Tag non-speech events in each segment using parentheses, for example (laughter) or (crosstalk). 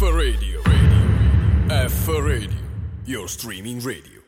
F Radio. Radio. F Radio. Your streaming radio.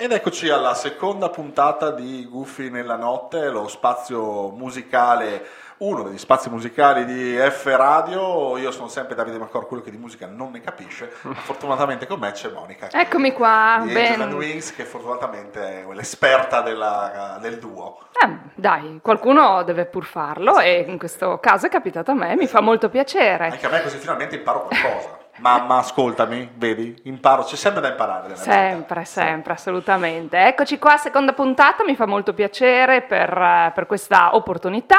Ed eccoci alla seconda puntata di Guffi nella notte, lo spazio musicale, uno degli spazi musicali di F Radio. Io sono sempre Davide Macor, quello che di musica non ne capisce. (laughs) Fortunatamente con me c'è Monica. Eccomi qua, Di bene. Angel Wings, che fortunatamente è l'esperta della- del duo. Eh, dai, qualcuno deve pur farlo e in questo caso è capitato a me, mi fa molto piacere. Anche a me così finalmente imparo qualcosa. Mamma, ascoltami, vedi? Imparo, c'è sempre da imparare. Sempre, sempre, assolutamente. Eccoci qua, seconda puntata, mi fa molto piacere per, eh, per questa opportunità.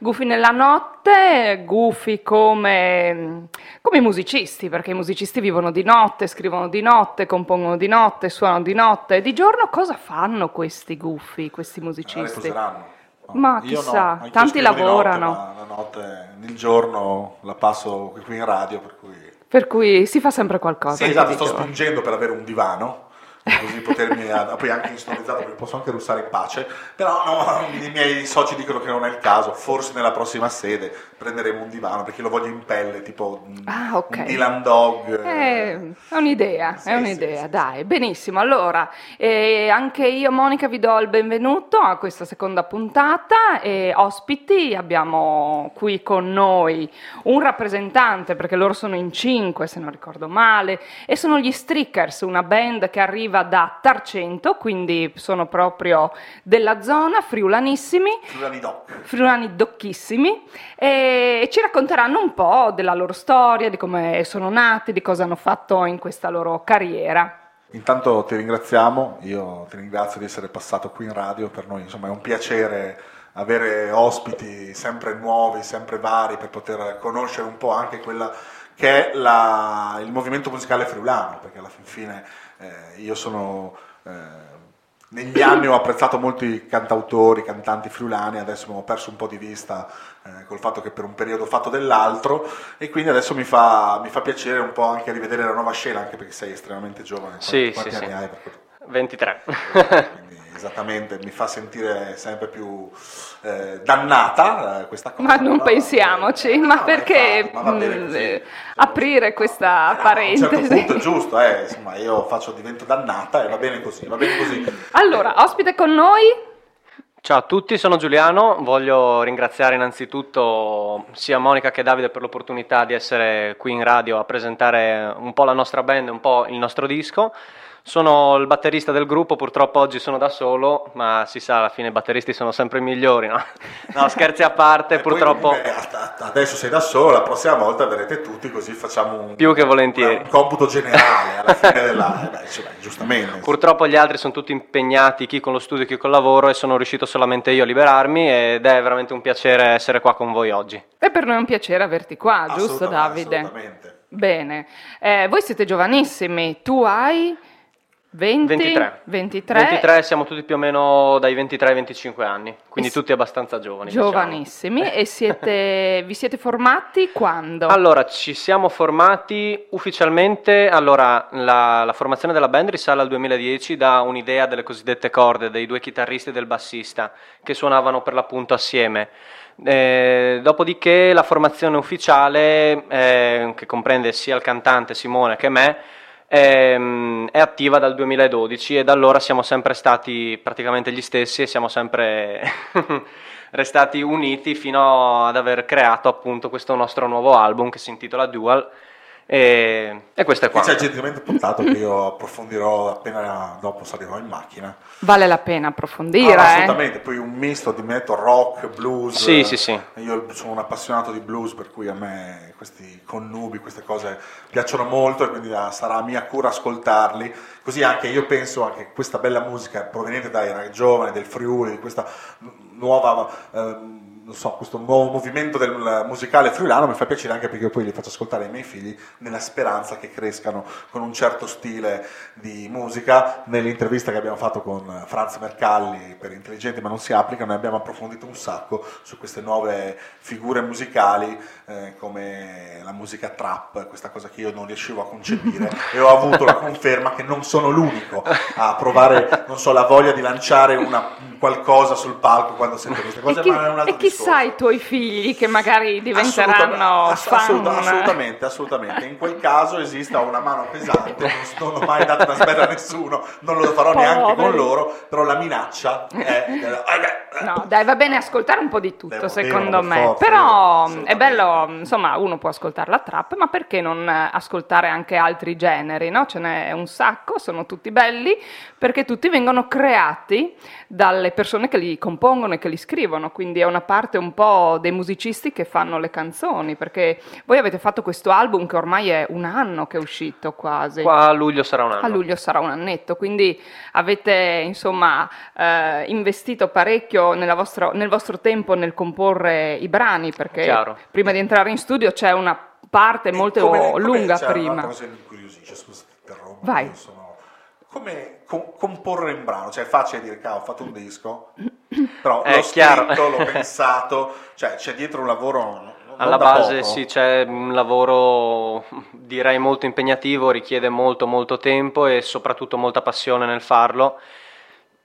Gufi nella notte, gufi come, come i musicisti, perché i musicisti vivono di notte, scrivono di notte, compongono di notte, suonano di notte. Di giorno cosa fanno questi gufi, questi Magari musicisti? sposeranno. No, Ma io chissà, no, tanti lavorano. Notte, ma la notte, il giorno la passo qui in radio, per cui... Per cui si fa sempre qualcosa. Sì, esatto, sto spingendo per avere un divano, così potermi... ah, poi anche insonorizzato, perché posso anche russare in pace, però no, (laughs) i miei soci dicono che non è il caso, forse nella prossima sede prenderemo un divano, perché lo voglio in pelle, tipo Ah, ok. un Dylan Dog. Eh, è un'idea, Sì, è un'idea, sì, dai, benissimo. Allora, eh, anche io, Monica, vi do il benvenuto a questa seconda puntata e ospiti. Abbiamo qui con noi un rappresentante, perché loro sono in cinque, se non ricordo male, e sono gli Strickers, una band che arriva da Tarcento, quindi sono proprio della zona, friulanissimi. Giuliani Doc. friulani docchissimi e ci racconteranno un po' della loro storia, di come sono nati, di cosa hanno fatto in questa loro carriera. Intanto ti ringraziamo, io ti ringrazio di essere passato qui in radio, per noi insomma è un piacere avere ospiti sempre nuovi, sempre vari, per poter conoscere un po' anche quella che è la- il movimento musicale friulano, perché alla fin fine eh, io sono... eh, negli anni ho apprezzato molti cantautori, cantanti friulani, adesso abbiamo perso un po' di vista eh, col fatto che per un periodo ho fatto dell'altro e quindi adesso mi fa, mi fa piacere un po' anche rivedere la nuova scena, anche perché sei estremamente giovane. Sì, Quanti sì, anni sì. hai? Perché- 23. (laughs) quindi, esattamente, mi fa sentire sempre più eh, dannata eh, questa cosa. Ma non pensiamoci, No, ma ma perché ma va bene mm, così. eh, aprire questa Eh, no, A un certo parentesi? punto è giusto, eh, insomma, io faccio, divento dannata e va bene così, va bene così. Allora, ospite con noi, Ciao a tutti, sono Giuliano. Voglio ringraziare innanzitutto sia Monica che Davide per l'opportunità di essere qui in radio a presentare un po' la nostra band, un po' il nostro disco. Sono il batterista del gruppo, purtroppo oggi sono da solo, ma si sa, alla fine i batteristi sono sempre i migliori, no? (laughs) No, scherzi a parte, E poi, purtroppo... beh, adesso sei da solo, la prossima volta verrete tutti così facciamo un, Più che volentieri. un computo generale alla fine della... (laughs) eh, beh, cioè, beh, giustamente. Purtroppo gli altri sono tutti impegnati, chi con lo studio, chi col lavoro, e sono riuscito solamente io a liberarmi ed è veramente un piacere essere qua con voi oggi. è per noi un piacere averti qua, giusto Davide? Assolutamente. Bene, Eh, voi siete giovanissimi, tu hai 20? 23. 23? 23, siamo tutti più o meno dai 23 ai 25 anni, quindi E s- tutti abbastanza giovani. diciamo. Giovanissimi e siete, (laughs) vi siete formati quando? Allora, ci siamo formati ufficialmente, allora la, la formazione della band risale al 2010 da un'idea delle cosiddette corde, dei due chitarristi e del bassista che suonavano per l'appunto assieme. Eh, dopodiché la formazione ufficiale, eh, che comprende sia il cantante Simone che me, è attiva dal 2012 e da allora siamo sempre stati praticamente gli stessi e siamo sempre (laughs) restati uniti fino ad aver creato appunto questo nostro nuovo album che si intitola Dual e, e questo è Qui ci quanto. hai gentilmente portato che io approfondirò appena dopo salirò in macchina. Vale la pena approfondire, Ah, eh? assolutamente, poi un misto di metto rock, blues. Sì, sì, sì. Io sono un appassionato di blues, per cui a me questi connubi, queste cose piacciono molto e quindi ah, sarà mia cura ascoltarli. Così anche io penso anche questa bella musica proveniente dai ragazzi giovani, del Friuli, di questa nuova ehm, so, questo nuovo movimento del musicale friulano mi fa piacere anche perché io poi li faccio ascoltare ai miei figli nella speranza che crescano con un certo stile di musica. Nell'intervista che abbiamo fatto con Franz Mercalli per Intelligenti ma non si applicano, abbiamo approfondito un sacco su queste nuove figure musicali eh, come la musica trap, questa cosa che io non riuscivo a concepire (laughs) e ho avuto la conferma che non sono l'unico a provare, non so, la voglia di lanciare una un qualcosa sul palco quando sente queste cose, chi- ma è un altro e chissà i tuoi figli che magari diventeranno Assolutamente, ass- fan. assoluta- assolutamente, assolutamente. In quel caso esista una mano pesante, non, non ho mai dato una sberla a nessuno, non lo farò neanche con Poveri. loro, però la minaccia è... (laughs) eh, beh, No, dai, va bene ascoltare un po' di tutto, Devo- secondo devo, me. forza, Però devo, è assolutamente. bello, insomma, uno può ascoltare la trap, ma perché non eh, ascoltare anche altri generi, no? Ce n'è un sacco, sono tutti belli, perché tutti vengono creati dalle persone che li compongono e che li scrivono, quindi è una parte un po' dei musicisti che fanno le canzoni, perché voi avete fatto questo album che ormai è un anno che è uscito quasi. Qua a luglio sarà un anno. A luglio sarà un annetto, quindi avete insomma eh, investito parecchio nella vostra- nel vostro tempo nel comporre i brani, perché Chiaro. prima di entrare in studio c'è una parte molto come- come- lunga prima. Una cosa che mi incuriosisce, scusa, interrompo. Vai. io sono- Come co- comporre un brano? Cioè, è facile dire, cavolo, ho fatto un disco, però È l'ho chiaro. scritto, l'ho (laughs) pensato, cioè c'è dietro un lavoro Alla base poco. sì, c'è un lavoro direi molto impegnativo, richiede molto molto tempo e soprattutto molta passione nel farlo.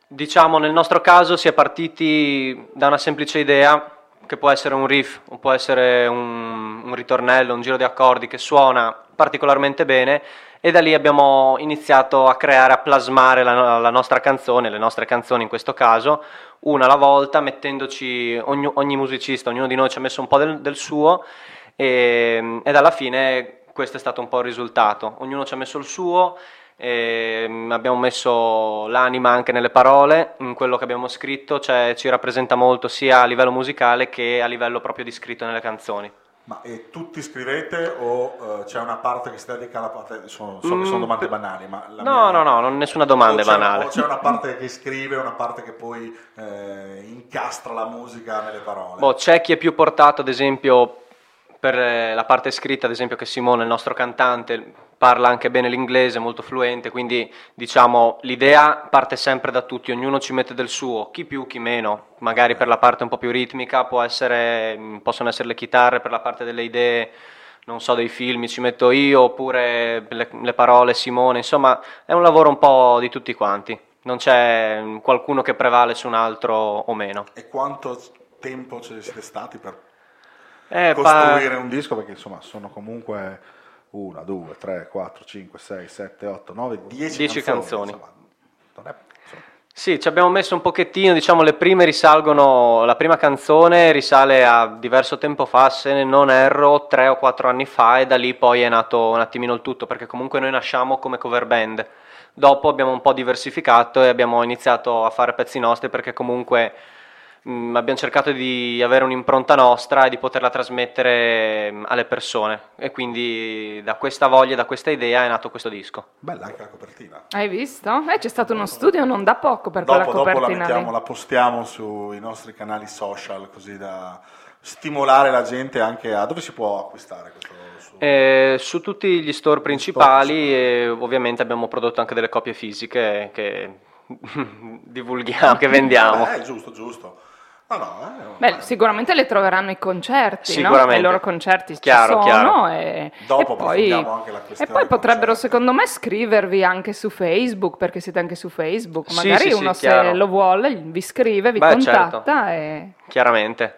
Diciamo nel nostro caso si è partiti da una semplice idea che può essere un riff, o può essere un, un ritornello, un giro di accordi che suona particolarmente bene e da lì abbiamo iniziato a creare, a plasmare la, la nostra canzone, le nostre canzoni in questo caso, una alla volta, mettendoci ogni, ogni musicista, ognuno di noi ci ha messo un po' del, del suo e, ed alla fine questo è stato un po' il risultato. Ognuno ci ha messo il suo, e mm, abbiamo messo l'anima anche nelle parole, in quello che abbiamo scritto, cioè ci rappresenta molto sia a livello musicale che a livello proprio di scritto nelle canzoni. Ma e tutti scrivete o eh, c'è una parte che si dedica alla parte... Sono, so che sono Mm, domande banali, ma... La No, mia- no, no, non nessuna domanda o banale. o c'è una parte (laughs) che scrive, una parte che poi eh, incastra la musica nelle parole. Boh, c'è chi è più portato, ad esempio, per eh, la parte scritta, ad esempio che Simone, il nostro cantante, parla anche bene l'inglese, molto fluente, quindi diciamo l'idea parte sempre da tutti, ognuno ci mette del suo, chi più, chi meno, magari per la parte un po' più ritmica può essere, possono essere le chitarre, per la parte delle idee, non so, dei film ci metto io, oppure le, le parole Simone, insomma è un lavoro un po' di tutti quanti, non c'è qualcuno che prevale su un altro o meno. E quanto tempo ci siete stati per Eh, pa- costruire un disco? Perché insomma sono comunque 1, 2, 3, 4, 5, 6, 7, 8, 9, 10 Dieci canzoni. insomma, non è- insomma, Sì, ci abbiamo messo un pochettino, diciamo le prime risalgono, la prima canzone risale a diverso tempo fa, se non erro, tre o quattro anni fa e da lì poi è nato un attimino il tutto, perché comunque noi nasciamo come cover band. Dopo abbiamo un po' diversificato e abbiamo iniziato a fare pezzi nostri perché comunque mh, abbiamo cercato di avere un'impronta nostra e di poterla trasmettere mh, alle persone e quindi da questa voglia, da questa idea è nato questo disco. bella anche la copertina. Hai visto? Eh, c'è stato uno studio non da poco per Dopo, quella dopo la, copertina mettiamo, la postiamo sui nostri canali social così da stimolare la gente anche a dove si può acquistare questo su- Eh, su tutti gli store principali e ovviamente abbiamo prodotto anche delle copie fisiche che (laughs) divulghiamo, che vendiamo. Eh, giusto, giusto. No, no, eh, Beh, sicuramente le troveranno i concerti, no? Sicuramente. I loro concerti Chiaro, ci sono e, Dopo e poi, anche la e questione poi potrebbero concerti. secondo me scrivervi anche su Facebook perché siete anche su Facebook, Sì, magari sì, sì, uno se chiaro. lo vuole vi scrive, vi Beh, contatta certo. e, Chiaramente.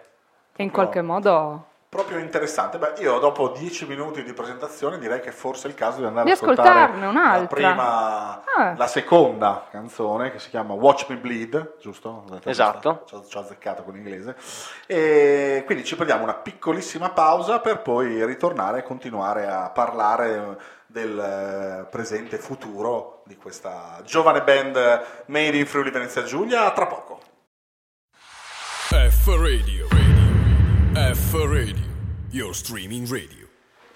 e in qualche modo Proprio interessante. Beh, io dopo dieci minuti di presentazione direi che forse è il caso di andare Di ad ascoltare ascoltarne un'altra. la prima, Ah. la seconda canzone che si chiama Watch Me Bleed, giusto? Esatto. Ci ho, ci ho azzeccato con l'inglese. E quindi ci prendiamo una piccolissima pausa per poi ritornare e continuare a parlare del eh, presente e futuro di questa giovane band made in Friuli Venezia Giulia tra poco. F Radio. F Radio. Your streaming radio.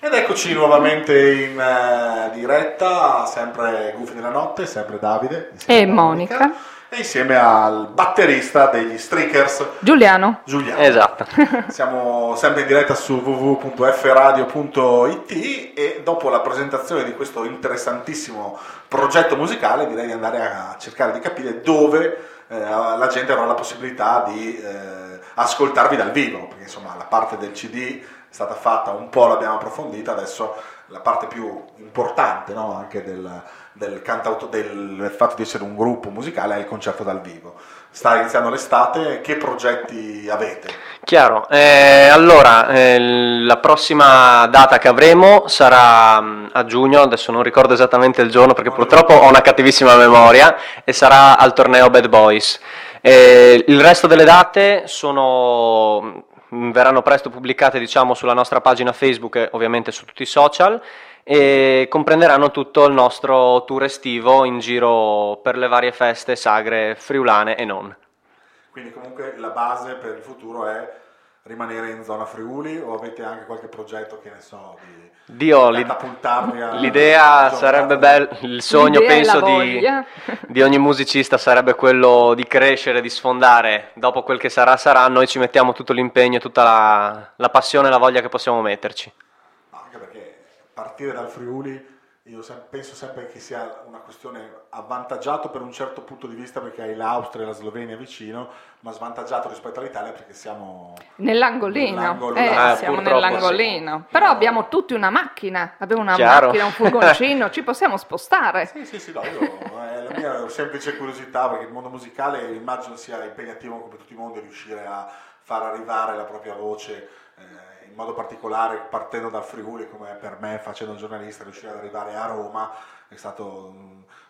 Ed eccoci nuovamente in eh, diretta, sempre Gufi della Notte, sempre Davide. E a Monica. E insieme al batterista degli Streakers, Giuliano. Giuliano. Esatto. (laughs) Siamo sempre in diretta su www.fradio.it e dopo la presentazione di questo interessantissimo progetto musicale direi di andare a cercare di capire dove eh, la gente avrà la possibilità di eh, ascoltarvi dal vivo, perché insomma la parte del CD stata fatta, un po' l'abbiamo approfondita, adesso la parte più importante no? anche del, del, cantauto, del fatto di essere un gruppo musicale è il concerto dal vivo. Sta iniziando l'estate, che progetti avete? Chiaro, eh, allora eh, la prossima data che avremo sarà mm, a giugno, adesso non ricordo esattamente il giorno perché purtroppo ho una cattivissima memoria, e sarà al torneo Bad Boys. Eh, il resto delle date sono, mm, verranno presto pubblicate diciamo, sulla nostra pagina Facebook e ovviamente su tutti i social e comprenderanno tutto il nostro tour estivo in giro per le varie feste sagre friulane e non. Quindi comunque la base per il futuro è rimanere in zona Friuli o avete anche qualche progetto che ne so di Dio, l'idea sarebbe bello, il sogno penso di, di, ogni musicista sarebbe quello di crescere, di sfondare, dopo quel che sarà sarà, noi ci mettiamo tutto l'impegno, tutta la, la passione e la voglia che possiamo metterci. Partire dal Friuli io penso sempre che sia una questione avvantaggiato per un certo punto di vista perché hai l'Austria e la Slovenia vicino, ma svantaggiato rispetto all'Italia perché siamo nell'angolino. nell'angolino. Eh, eh, siamo nell'angolino. Sì. Però abbiamo tutti una macchina, abbiamo una Chiaro. macchina, un furgoncino, ci possiamo spostare. Sì, sì, sì, no, io, è la mia semplice curiosità perché il mondo musicale immagino sia impegnativo come tutti i mondi riuscire a far arrivare la propria voce. Eh, modo particolare partendo dal Friuli come per me facendo il giornalista riuscire ad arrivare a Roma è stato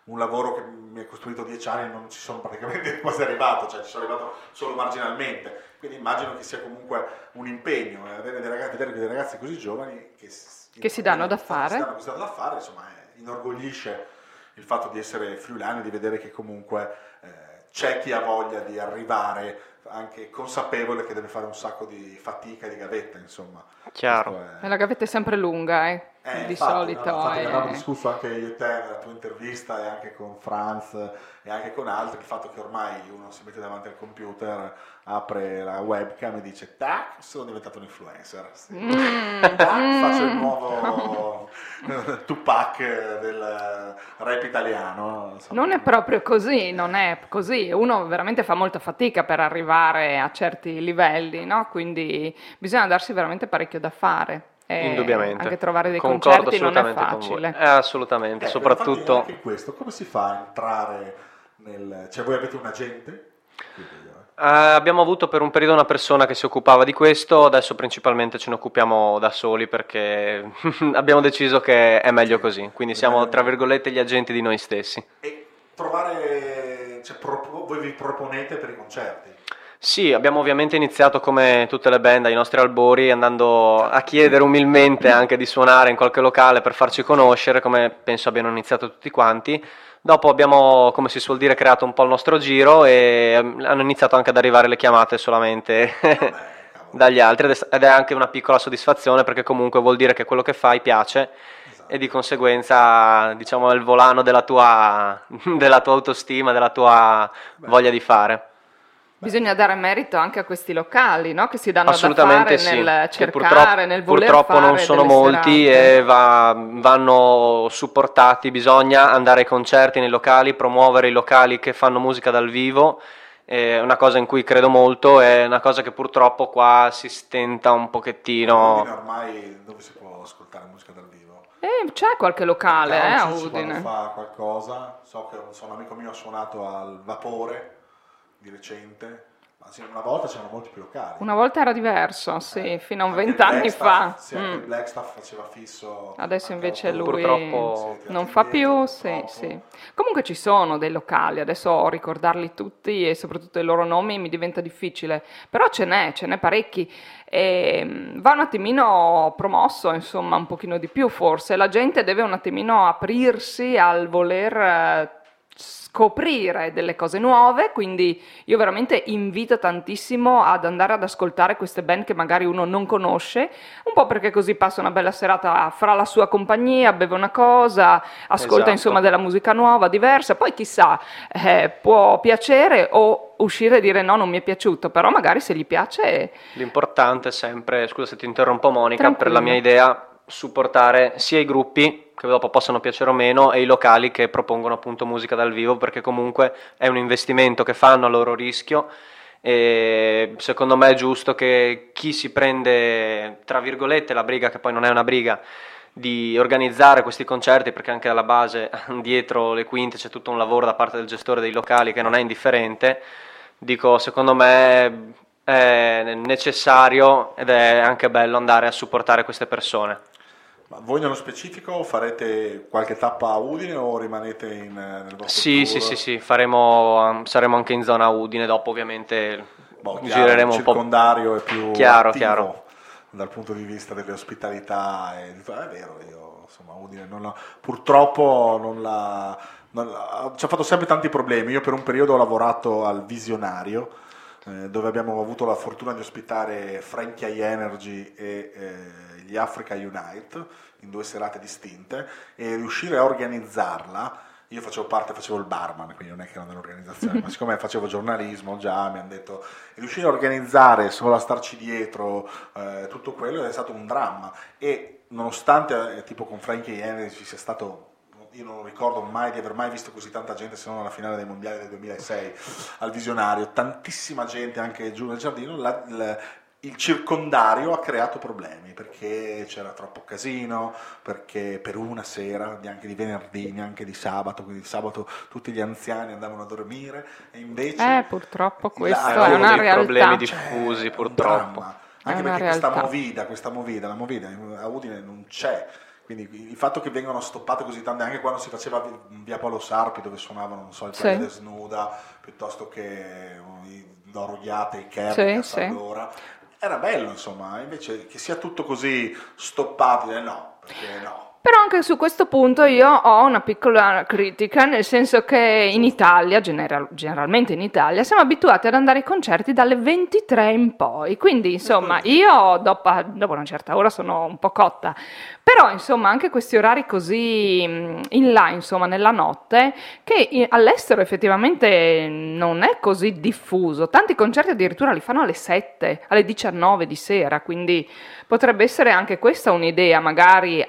un, lavoro che mi ha costruito dieci anni e non ci sono praticamente (laughs) quasi arrivato, cioè ci sono arrivato solo marginalmente, quindi immagino che sia comunque un impegno eh, avere dei ragazzi, vedere dei ragazzi così giovani che, che si danno da fare, si danno, da fare insomma, eh, inorgoglisce il fatto di essere friulani, di vedere che comunque eh, c'è chi ha voglia di arrivare anche consapevole che deve fare un sacco di fatica e di gavetta, insomma. Chiaro. È... La gavetta è sempre lunga, eh? Eh, di infatti, solito. No, infatti è... abbiamo discusso anche io e te nella tua intervista e anche con Franz e anche con altri il fatto che ormai uno si mette davanti al computer, apre la webcam e dice tac, sono diventato un influencer. Sì. Mm. tac, mm. faccio il nuovo (laughs) Tupac del rap italiano. Non è proprio così, non è così. Uno veramente fa molta fatica per arrivare a certi livelli, no? Quindi bisogna darsi veramente parecchio da fare. Indubbiamente. Anche trovare dei Concordo concerti non è facile. Eh, assolutamente, eh, soprattutto... Anche questo, come si fa a entrare nel... Cioè voi avete un agente? Uh, abbiamo avuto per un periodo una persona che si occupava di questo, adesso principalmente ce ne occupiamo da soli perché (laughs) abbiamo deciso che è meglio così, quindi siamo tra virgolette gli agenti di noi stessi. E trovare, cioè, pro... voi vi proponete per i concerti? Sì, abbiamo ovviamente iniziato come tutte le band ai nostri albori andando a chiedere umilmente anche di suonare in qualche locale per farci conoscere, come penso abbiano iniziato tutti quanti. Dopo abbiamo, come si suol dire, creato un po' il nostro giro e ehm, hanno iniziato anche ad arrivare le chiamate solamente (laughs) dagli altri ed è anche una piccola soddisfazione perché comunque vuol dire che quello che fai piace e di conseguenza diciamo è il volano della tua, (laughs) della tua autostima, della tua voglia di fare. Bisogna dare merito anche a questi locali, no? che si danno da fare sì. nel cercare, nel voler Purtroppo non sono molti serate. e va, vanno supportati, bisogna andare ai concerti nei locali, promuovere i locali che fanno musica dal vivo, è una cosa in cui credo molto, è una cosa che purtroppo qua si stenta un pochettino. Udine ormai dove si può ascoltare musica dal vivo? Eh, c'è qualche locale eh, a Udine. fa qualcosa, so che un amico mio ha suonato al Vapore di recente. Ma sì, una volta c'erano molti più locali. Una volta era diverso, sì, eh, fino a vent'anni fa. Sì, mm. il Blackstaff faceva fisso. Adesso invece lui purtroppo non fa più, sì, sì. Comunque ci sono dei locali, adesso ricordarli tutti e soprattutto i loro nomi mi diventa difficile, però ce n'è, ce n'è parecchi. E mm, va un attimino promosso, insomma, un pochino di più forse. La gente deve un attimino aprirsi al voler eh, scoprire delle cose nuove, quindi io veramente invito tantissimo ad andare ad ascoltare queste band che magari uno non conosce, un po' perché così passa una bella serata fra la sua compagnia, beve una cosa, ascolta esatto. insomma della musica nuova, diversa, poi chissà, eh, può piacere o uscire e dire no, non mi è piaciuto, però magari se gli piace... L'importante è sempre, scusa se ti interrompo Monica, Tranquillo. per la mia idea, supportare sia i gruppi che dopo possono piacere o meno e i locali che propongono appunto musica dal vivo perché comunque è un investimento che fanno a loro rischio e secondo me è giusto che chi si prende, tra virgolette, la briga, che poi non è una briga, di organizzare questi concerti, perché anche alla base, (laughs) dietro le quinte, c'è tutto un lavoro da parte del gestore dei locali che non è indifferente, dico, secondo me è necessario ed è anche bello andare a supportare queste persone. Ma voi nello specifico farete qualche tappa a Udine o rimanete in, nel vostro Sì, sì, sì, sì, faremo, saremo anche in zona Udine, dopo ovviamente Boh, chiaro, gireremo il un po'. circondario è più Chiaro, chiaro. dal punto di vista delle ospitalità e è vero io insomma Udine non la- purtroppo non la, non la- ci ha fatto sempre tanti problemi io per un periodo ho lavorato al visionario eh, dove abbiamo avuto la fortuna di ospitare Frankie Energy e eh, gli Africa Unite in due serate distinte e riuscire a organizzarla io facevo parte, facevo il barman, quindi non è che ero nell'organizzazione, ma (laughs) siccome facevo giornalismo già mi hanno detto riuscire a organizzare solo a starci dietro eh, tutto quello è stato un dramma. E nonostante eh, tipo con Frankie Henry ci sia stato io non ricordo mai di aver mai visto così tanta gente se non alla finale dei mondiali del 2006 al visionario, tantissima gente anche giù nel giardino, la- la- il circondario ha creato problemi perché c'era troppo casino, perché per una sera, neanche di venerdì, neanche di sabato, quindi di sabato tutti gli anziani andavano a dormire e invece... Eh, purtroppo questo è uno una dei realtà. problemi di- cioè, diffusi, è un purtroppo. Anche perché questa realtà. movida, questa movida, la movida a Udine non c'è. Quindi il fatto che vengano stoppate così tante, anche quando si faceva vi- via Paolo Sarpi dove suonavano, non so, il Sì. Snuda, piuttosto che i Doro Ghiate, i Kerry, Sì, a sì. Era bello, insomma, invece che sia tutto così stoppato, eh, no, perché no. Però anche su questo punto io ho una piccola critica, nel senso che in Italia, general- generalmente in Italia, siamo abituati ad andare ai concerti dalle 23 in poi, quindi insomma io dopo, dopo una certa ora sono un po' cotta, però insomma anche questi orari così mh, in là, insomma nella notte, che all'estero effettivamente non è così diffuso, tanti concerti addirittura li fanno alle 7, alle 19 di sera, quindi potrebbe essere anche questa un'idea, magari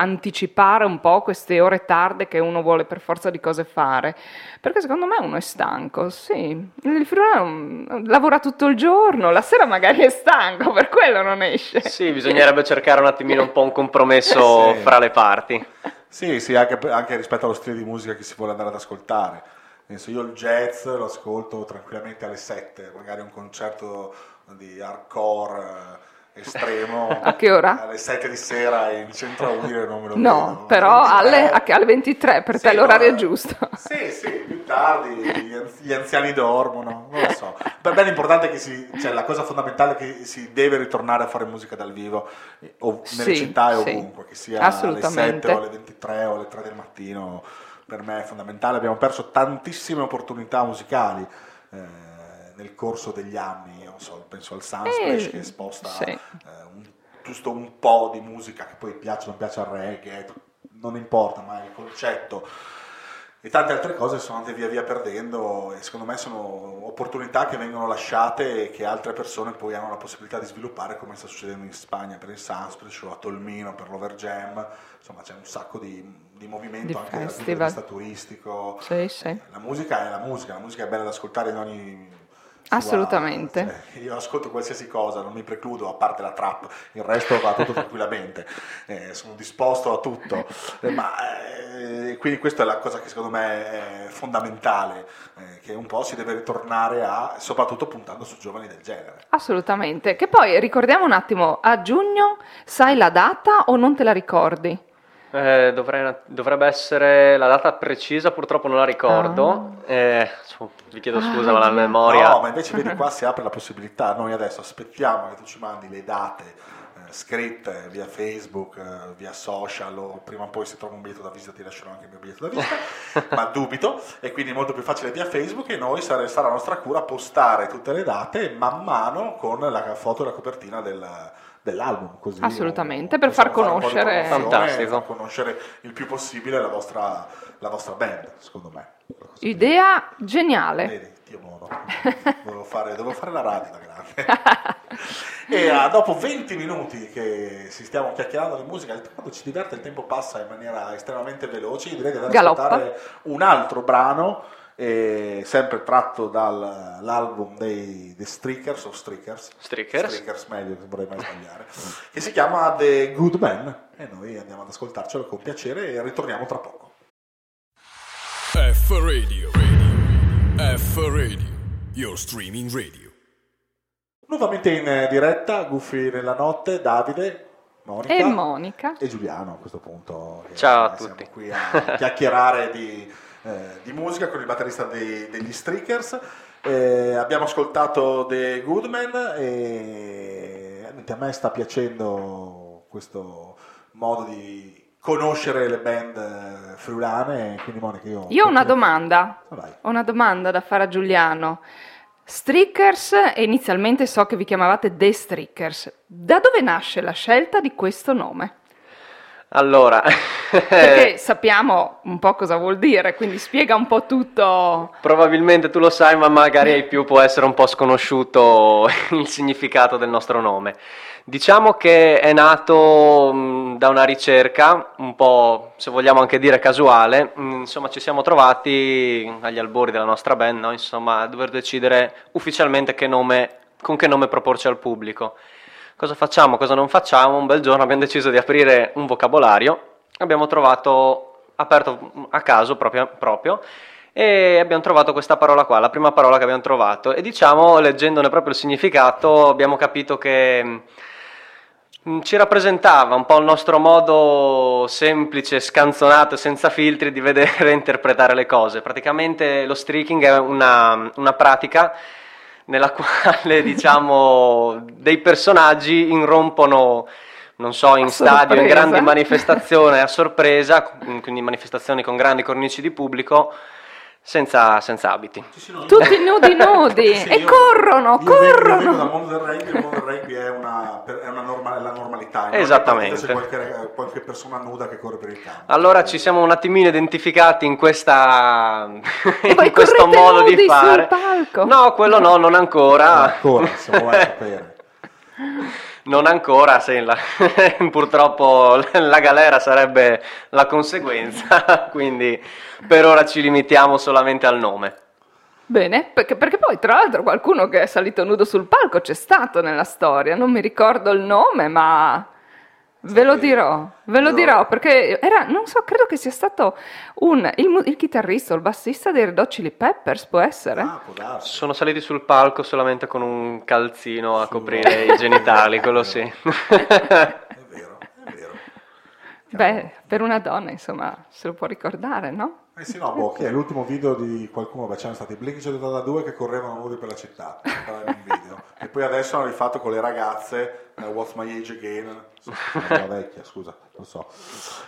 anticipare un po' queste ore tarde che uno vuole per forza di cose fare, perché secondo me uno è stanco, sì, il friulano lavora tutto il giorno, la sera magari è stanco, per quello non esce. Sì, bisognerebbe cercare un attimino un po' un compromesso (laughs) Sì. fra le parti. Sì, sì, anche, anche rispetto allo stile di musica che si vuole andare ad ascoltare. Nel senso, io il jazz lo ascolto tranquillamente alle 7, magari un concerto di hardcore eh, estremo. (laughs) A che ora? Alle 7 di sera in centro a Udine non me lo No, vedo. però Alle alle, 23. alle 23 per te Sì, l'orario no, è giusto. Sì, sì, più tardi gli, anz- gli anziani dormono, non lo so. Per me l'importante è che si, cioè la cosa fondamentale è che si deve ritornare a fare musica dal vivo eh, o nelle Sì, città e sì, ovunque, che sia alle 7 assolutamente. o alle 23 o alle 3 del mattino, per me è fondamentale. Abbiamo perso tantissime opportunità musicali eh, nel corso degli anni, non so, penso al Sunsplash Eh, che sposta sì. eh, un- giusto un po' di musica che poi piace o non piace al reggae, non importa, ma il concetto e tante altre cose sono andate via via perdendo e secondo me sono opportunità che vengono lasciate e che altre persone poi hanno la possibilità di sviluppare come sta succedendo in Spagna per il Sunsplash o a Tolmino per l'Overjam, insomma c'è un sacco di, di movimento Di anche dal punto di festival. vista turistico. Sì, sì. La musica è la musica, la musica è bella da ascoltare in ogni... Assolutamente. cioè, io ascolto qualsiasi cosa, non mi precludo, a parte la trap, il resto va tutto (laughs) tranquillamente, eh, sono disposto a tutto, Eh, ma eh, quindi questa è la cosa che secondo me è fondamentale, eh, che un po' si deve ritornare a, soprattutto puntando su giovani del genere. Assolutamente. Che poi ricordiamo un attimo, a giugno sai la data o non te la ricordi? Eh, dovrei- dovrebbe essere la data precisa, purtroppo non la ricordo. Eh, su- vi chiedo Ah, scusa, ma la memoria. No, ma invece vedi qua si apre la possibilità, noi adesso aspettiamo che tu ci mandi le date eh, scritte via Facebook, eh, via social o prima o poi se trovo un biglietto da visita ti lascerò anche il mio biglietto da visita, (laughs) ma dubito e quindi è molto più facile via Facebook e noi sare- sarà nostra cura postare tutte le date man mano con la foto e la copertina del- dell'album così Assolutamente, eh, per far conoscere- far conoscere il più possibile la vostra, la vostra band secondo me Idea geniale. Vedi, Dio buono. (laughs) Dovevo fare, dovevo fare la radio da grande. e ah, dopo 20 minuti che si stiamo chiacchierando di musica, il- quando ci diverte il tempo passa in maniera estremamente veloce, io direi di andare Galoppa. ad ascoltare un altro brano sempre tratto dall'album dei The Streakers o Streakers, Streakers. Streakers meglio, non vorrei mai sbagliare, che si chiama The Good Man e noi andiamo ad ascoltarcelo con piacere e ritorniamo tra poco. F Radio. Radio. F Radio. Your streaming radio. Nuovamente in diretta, Guffi nella notte, Davide, Monica E Monica. e Giuliano a questo punto. Ciao a siamo tutti. qui a chiacchierare di, eh, di musica con il batterista dei- degli Streakers. Eh, abbiamo ascoltato The Goodman e a me sta piacendo questo modo di conoscere le band eh, friulane. Quindi, Monica, io, Io ho una domanda. Ah. Ho una domanda da fare a Giuliano. Streakers, e inizialmente so che vi chiamavate The Streakers. Da dove nasce la scelta di questo nome? Allora, Perché (laughs) sappiamo un po' cosa vuol dire, quindi spiega un po' tutto. probabilmente tu lo sai, ma magari ai più può essere un po' sconosciuto (laughs) il significato del nostro nome. Diciamo che è nato mh, da una ricerca, un po', se vogliamo anche dire casuale, Mh, insomma ci siamo trovati agli albori della nostra band, no? insomma, a dover decidere ufficialmente che nome, con che nome proporci al pubblico. Cosa facciamo, cosa non facciamo? Un bel giorno abbiamo deciso di aprire un vocabolario, abbiamo trovato, aperto a caso proprio, proprio e abbiamo trovato questa parola qua, la prima parola che abbiamo trovato e diciamo, leggendone proprio il significato, abbiamo capito che mm, ci rappresentava un po' il nostro modo semplice, scanzonato, senza filtri di vedere e (laughs) interpretare le cose. Praticamente lo streaking è una, una pratica nella quale (laughs) diciamo dei personaggi irrompono non so, in stadio, in grandi manifestazioni a sorpresa, quindi manifestazioni con grandi cornici di pubblico, senza, senza abiti. (laughs) Sì, sì, no, io- Tutti nudi nudi Sì, e io- corrono, io vengo- Io vengo corrono. dal mondo del rugby, il mondo del rugby è, una, è una norma- è la normalità. Esattamente. C'è qualche, qualche persona nuda che corre per il campo. Allora ci siamo un attimino identificati in, questa, (laughs) in questo modo nudi di sul fare. palco? No, quello no, non ancora. Ancora, se vuoi (laughs) sapere. Non ancora, sì, la- (laughs) purtroppo la galera sarebbe la conseguenza, (laughs) quindi per ora ci limitiamo solamente al nome. Bene, perché, perché poi tra l'altro qualcuno che è salito nudo sul palco c'è stato nella storia, non mi ricordo il nome, ma ve lo dirò, ve lo Io- dirò, perché era, non so, credo che sia stato un, il, il chitarrista o il bassista dei Red Hot Chili Peppers, può essere? Ah, può darsi. Sono saliti sul palco solamente con un calzino a coprire i genitali, quello sì. (laughs) È vero, è vero. Beh, per una donna, insomma, se lo può ricordare, no? Eh sì, no, boh, che è l'ultimo video di qualcuno, beh, c'erano stati Blink 182 che correvano nudi per la città, era un video. E poi adesso hanno rifatto con le ragazze, eh, What's My Age Again, una vecchia, scusa, lo so.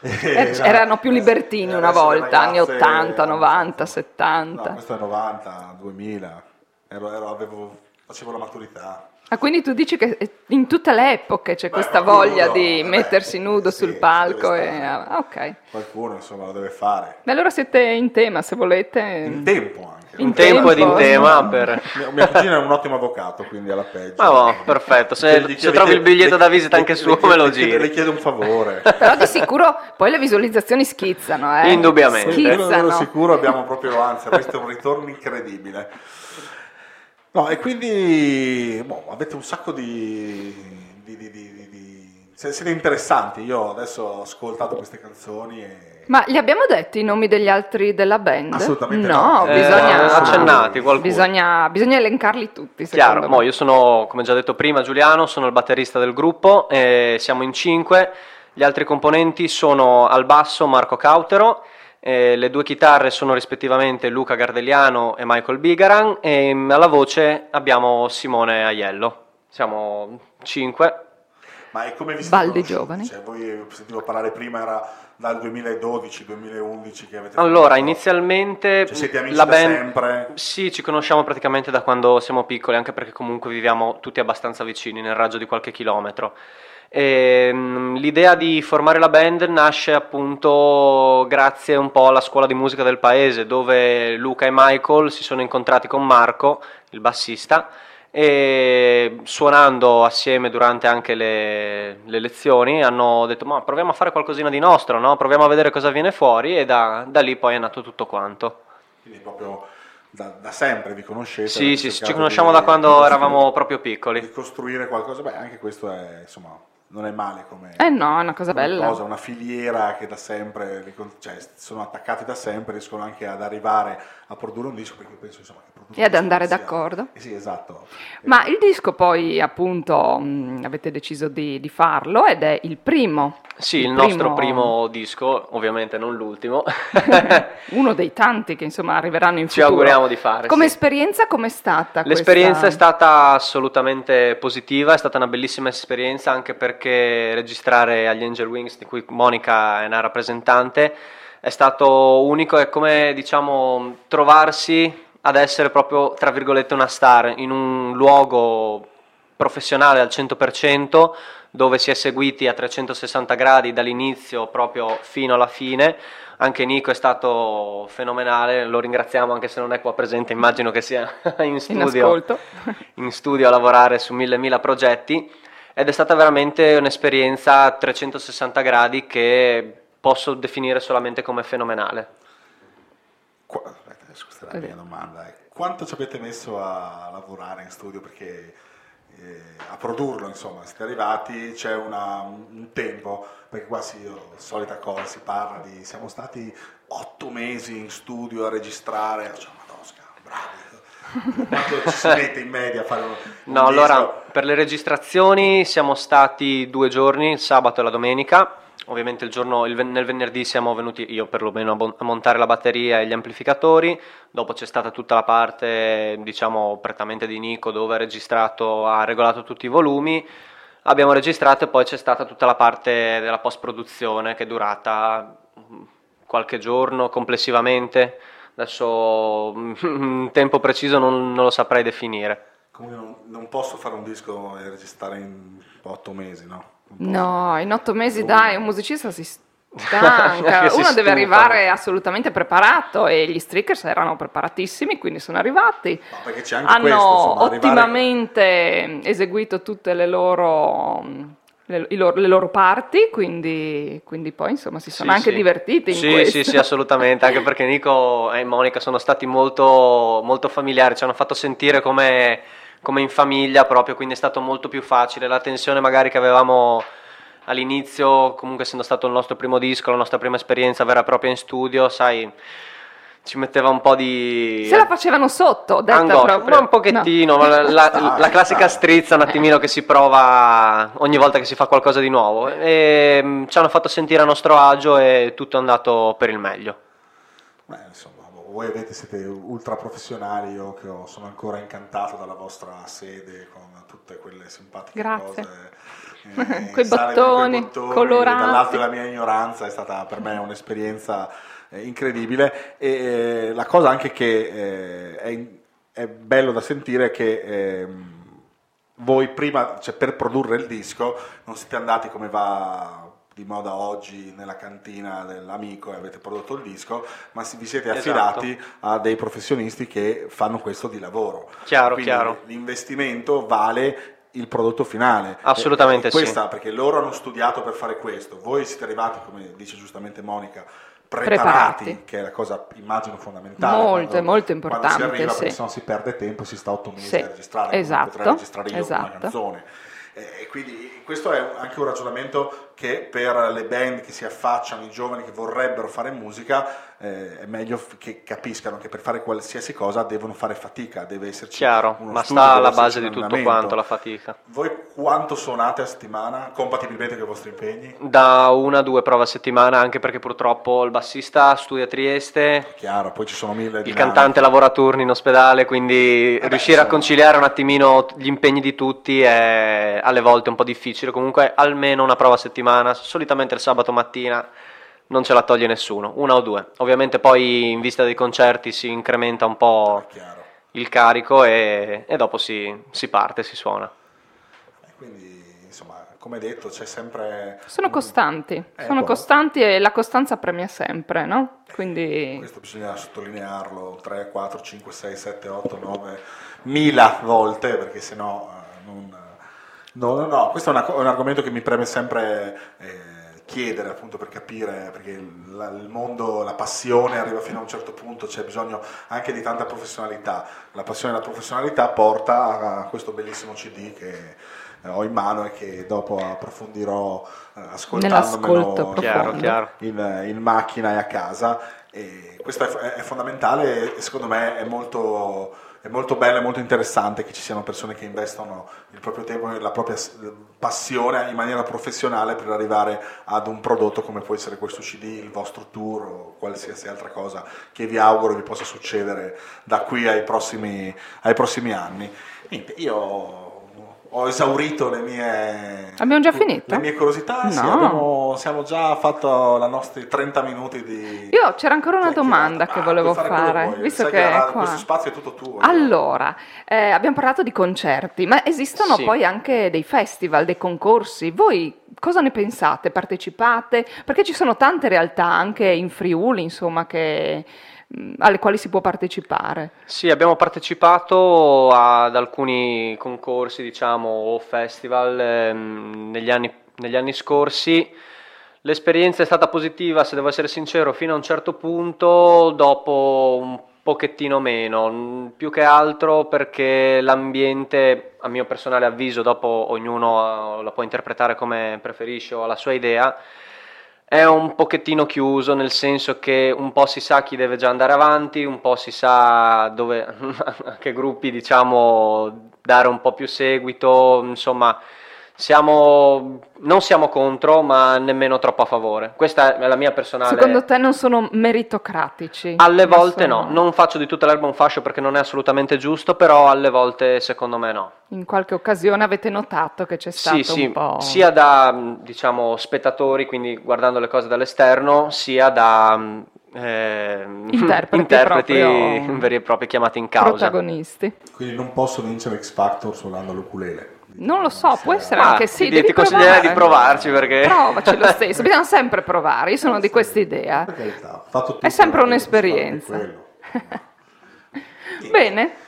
Eh, erano più libertini eh, una volta, anni ragazze- 80, 90, No, 70. questo è 90, 2000, ero, ero- avevo, facevo la maturità. Ah, quindi tu dici che in tutte le epoche c'è Beh, questa voglia no, di mettersi nudo sì, sul palco e... stare. ah, ok. Qualcuno insomma lo deve fare. Beh, allora siete in tema, se volete. In tempo anche. In In tempo ed in tema per... Mia, mia cugina è un ottimo avvocato, quindi alla peggio. Ah, no, perfetto. Se- Gli se trovi il biglietto le- da visita le- anche le- suo, le- me lo giri. Le chiedo un favore. (laughs) Però di sicuro poi le visualizzazioni schizzano, eh? Indubbiamente. Quello Schizzano. sicuro abbiamo proprio, anzi, avreste un ritorno incredibile. No, e quindi boh, avete un sacco di, di, di- di- di- di- se- Siete interessanti. Io adesso ho ascoltato queste canzoni e. Ma li abbiamo detti i nomi degli altri della band? Assolutamente no. no. Eh, bisogna... accennati qualcuno. Bisogna, bisogna elencarli tutti, Chiaro, me. mo io sono, come già detto prima, Giuliano, sono il batterista del gruppo, e siamo in cinque, gli altri componenti sono al basso Marco Cautero, eh, le due chitarre sono rispettivamente Luca Gardeliano e Michael Bigaran e alla voce abbiamo Simone Aiello. Siamo cinque. Ma è come vi siete Baldi giovani. Cioè, voi sentivo parlare prima, era dal 2012-2011 che avete Allora, fatto- inizialmente Cioè, siete amici la da band sempre? Sì, ci conosciamo praticamente da quando siamo piccoli, anche perché comunque viviamo tutti abbastanza vicini, nel raggio di qualche chilometro. E, mm, l'idea di formare la band nasce appunto grazie un po' alla scuola di musica del paese, dove Luca e Michael si sono incontrati con Marco, il bassista, e suonando assieme durante anche le, le lezioni hanno detto ma proviamo a fare qualcosina di nostro, no? proviamo a vedere cosa viene fuori e da, da lì poi è nato tutto quanto. Quindi proprio da, da sempre vi conoscete. Sì, sì, ci conosciamo di- da quando eravamo proprio piccoli. Di costruire qualcosa, beh, anche questo è, insomma, non è male come... Eh no, è una cosa bella. cosa, una filiera che da sempre, cioè, sono attaccati da sempre, riescono anche ad arrivare a produrre un disco, perché penso insomma che E ad andare sia- d'accordo. Eh sì, esatto. Ma il disco poi appunto mh, avete deciso di, di farlo ed è il primo. Sì, il nostro primo disco, ovviamente non l'ultimo. (laughs) Uno dei tanti che insomma arriveranno in Ci futuro. auguriamo di fare, Come sì. esperienza com'è stata? L'esperienza questa? è stata assolutamente positiva, è stata una bellissima esperienza anche perché registrare agli Angel Wings, di cui Monica è una rappresentante, è stato unico, è come diciamo trovarsi ad essere proprio tra virgolette una star in un luogo professionale al 100% dove si è seguiti a 360 gradi dall'inizio proprio fino alla fine. Anche Nico è stato fenomenale, lo ringraziamo anche se non è qua presente, immagino che sia (laughs) in In studio ascolto. in studio a lavorare su mille mila progetti ed è stata veramente un'esperienza a 360 gradi che posso definire solamente come fenomenale. Qua- aspetta, questa è la mia domanda. Quanto ci avete messo a lavorare in studio? Perché eh, a produrlo, insomma, siete arrivati, c'è una- un, tempo, perché qua si, solita cosa, si parla di siamo stati otto mesi in studio a registrare, cioè. Quanto ci si mette in media a fare un, un No, allora disco? per le registrazioni siamo stati due giorni, il sabato e la domenica. Ovviamente il giorno, il nel venerdì siamo venuti io perlomeno a, bon- a montare la batteria e gli amplificatori, dopo c'è stata tutta la parte diciamo prettamente di Nico dove ha registrato, ha regolato tutti i volumi, abbiamo registrato e poi c'è stata tutta la parte della post produzione che è durata mm, qualche giorno complessivamente, adesso mm, un (laughs) tempo preciso non- non lo saprei definire. Comunque non, non posso fare un disco e registrare in otto mesi, no? No, in otto mesi Oh. dai, un musicista si stanca, (laughs) si uno deve arrivare assolutamente preparato e gli streakers erano preparatissimi, quindi sono arrivati. No, perché c'è anche Hanno questo, insomma, arrivare- ottimamente eseguito tutte le loro, le, i loro- le loro parti, quindi, quindi poi insomma si sono Sì, anche sì. divertiti in sì, questo. Sì, sì, assolutamente, anche perché Nico e Monica sono stati molto, molto familiari, ci hanno fatto sentire come, come in famiglia proprio, quindi è stato molto più facile. La tensione magari che avevamo all'inizio, comunque essendo stato il nostro primo disco, la nostra prima esperienza vera e propria in studio, sai, ci metteva un po' di... Se la facevano sotto, detta Angoscia, proprio. ma un pochettino, ma la, la- la classica strizza un attimino che si prova ogni volta che si fa qualcosa di nuovo e mm, ci hanno fatto sentire a nostro agio e tutto è andato per il meglio. Beh, insomma, voi avete, siete ultra professionali, io che ho- sono ancora incantato dalla vostra sede con tutte quelle simpatiche Grazie. cose. (laughs) eh, Quei bottoni quei bottoni, colorati. Dall'alto della mia ignoranza è stata per me un'esperienza incredibile e eh, la cosa anche che eh, è, è bello da sentire è che ehm, voi prima, cioè per produrre il disco, non siete andati come va di moda oggi nella cantina dell'amico e avete prodotto il disco, ma vi siete Esatto. affidati a dei professionisti che fanno questo di lavoro. Chiaro, Quindi chiaro. L'investimento vale il prodotto finale. Assolutamente E- e sì. questa, perché loro hanno studiato per fare questo, voi siete arrivati, come dice giustamente Monica, preparati, Preparati. che è la cosa immino fondamentale. Molto, quando- molto Quando importante, si arriva, sì. perché se no si perde tempo, si sta otto mesi Sì, a registrare, esatto, potrei registrare io una esatto. canzone. Eh, E quindi questo è anche un ragionamento che per le band che si affacciano, i giovani che vorrebbero fare musica, eh, è meglio che capiscano che per fare qualsiasi cosa devono fare fatica, deve esserci Chiaro, uno ma studio, sta alla base di tutto quanto la fatica. Voi quanto suonate a settimana, compatibilmente con i vostri impegni? Da una a due prove a settimana, anche perché purtroppo il bassista studia a Trieste, Chiaro, poi ci sono mille il dinamiche. cantante lavora a turni in ospedale, quindi Vabbè, riuscire a insomma. conciliare un attimino gli impegni di tutti è alle volte un po' difficile. Comunque almeno una prova a settimana, solitamente il sabato mattina non ce la toglie nessuno, una o due. Ovviamente poi in vista dei concerti si incrementa un po' Chiaro. il carico e, e dopo si, si parte, si suona. E Quindi, insomma, come detto, c'è sempre... Sono costanti, Eh, sono poi- costanti e la costanza premia sempre, no? Quindi Questo bisogna sottolinearlo 3, 4, 5, 6, 7, 8, 9 mila volte perché sennò eh, non... No, no, no, questo è, una un argomento che mi preme sempre eh, chiedere appunto per capire, perché il, il mondo, la passione arriva fino a un certo punto, c'è bisogno anche di tanta professionalità. La passione e la professionalità porta a questo bellissimo CD che eh, ho in mano e che dopo approfondirò eh, ascoltandomelo chiaro, chiaro. In, in, macchina e a casa. E questo è, è fondamentale e secondo me è molto è molto bello e molto interessante che ci siano persone che investono il proprio tempo e la propria passione in maniera professionale per arrivare ad un prodotto come può essere questo CD, il vostro tour o qualsiasi altra cosa che vi auguro vi possa succedere da qui ai prossimi, ai prossimi anni. Niente, io ho esaurito le mie, abbiamo già finito? Le mie curiosità, no. sì, abbiamo, siamo già fatto i nostri 30 minuti di... Io c'era ancora una domanda che ah, volevo fare, visto che, che questo spazio è tutto tuo. Allora, eh, abbiamo parlato di concerti, ma esistono sì. poi anche dei festival, dei concorsi. Voi cosa ne pensate? Partecipate? Perché ci sono tante realtà anche in Friuli, insomma, che alle quali si può partecipare? Sì, abbiamo partecipato ad alcuni concorsi, diciamo, o festival ehm, negli, anni, negli anni scorsi. L'esperienza è stata positiva, se devo essere sincero, fino a un certo punto, dopo un pochettino meno, più che altro perché l'ambiente, a mio personale avviso, dopo ognuno la può interpretare come preferisce o ha la sua idea, è un pochettino chiuso, nel senso che un po' si sa chi deve già andare avanti, un po' si sa dove, (laughs) a che gruppi diciamo dare un po' più seguito, insomma siamo, non siamo contro, ma nemmeno troppo a favore. Questa è la mia personale. Secondo te non sono meritocratici? Alle volte sono... no, non faccio di tutta l'erba un fascio perché non è assolutamente giusto, però alle volte secondo me no. In qualche occasione avete notato che c'è stato sì, sì, un po'. Sia da diciamo spettatori, quindi guardando le cose dall'esterno, sia da eh, (laughs) interpreti, interpreti veri e propri chiamati in causa. Protagonisti. Quindi non posso vincere X Factor suonando l'ukulele. Non lo so, può essere ah, anche sì. Devi ti consiglierei di provarci perché. Provaci lo (laughs) stesso, bisogna sempre provare. Io sono di questa idea. È sempre un'esperienza. (laughs) Bene.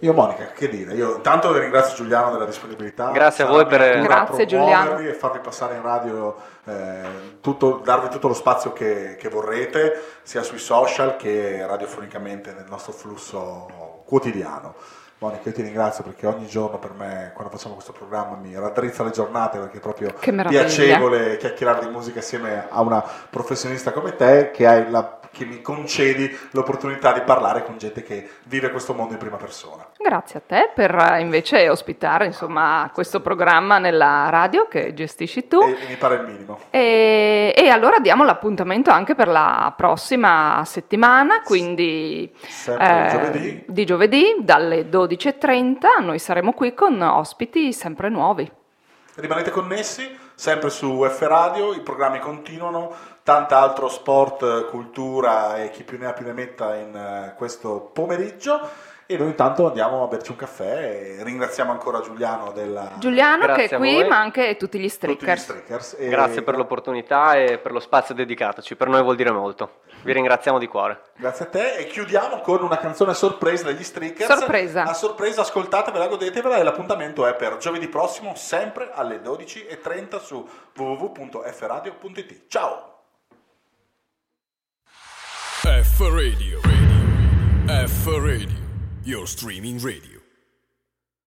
Io Monica, che dire? Io intanto ringrazio Giuliano della disponibilità. Grazie a voi per Grazie Giuliano e farvi passare in radio eh, tutto, darvi tutto lo spazio che, che vorrete, sia sui social che radiofonicamente nel nostro flusso quotidiano. Monica, io ti ringrazio perché ogni giorno per me, quando facciamo questo programma, mi raddrizza le giornate perché è proprio piacevole chiacchierare di musica assieme a una professionista come te che, la, che, mi concedi l'opportunità di parlare con gente che vive questo mondo in prima persona. Grazie a te per eh, invece ospitare insomma, questo programma nella radio che gestisci tu. E, mi pare il minimo. E, e, allora diamo l'appuntamento anche per la prossima settimana, quindi eh, giovedì. di giovedì dalle 12 12.30 noi saremo qui con ospiti sempre nuovi. Rimanete connessi, sempre su F Radio, i programmi continuano, tant'altro sport, cultura e chi più ne ha più ne metta in eh, questo pomeriggio. E noi intanto andiamo a berci un caffè e ringraziamo ancora Giuliano della... Giuliano Grazie che è qui, ma anche tutti gli streakers. Tutti gli streakers. E... Grazie per l'opportunità e per lo spazio dedicatoci, per noi vuol dire molto. Vi ringraziamo di cuore. Grazie a te e chiudiamo con una canzone sorpresa degli streakers. Sorpresa. A sorpresa, ascoltatevela, godetevela e l'appuntamento è per giovedì prossimo, sempre alle 12.30 su www.fradio.it. Ciao! F Radio, radio. F Radio. your streaming radio.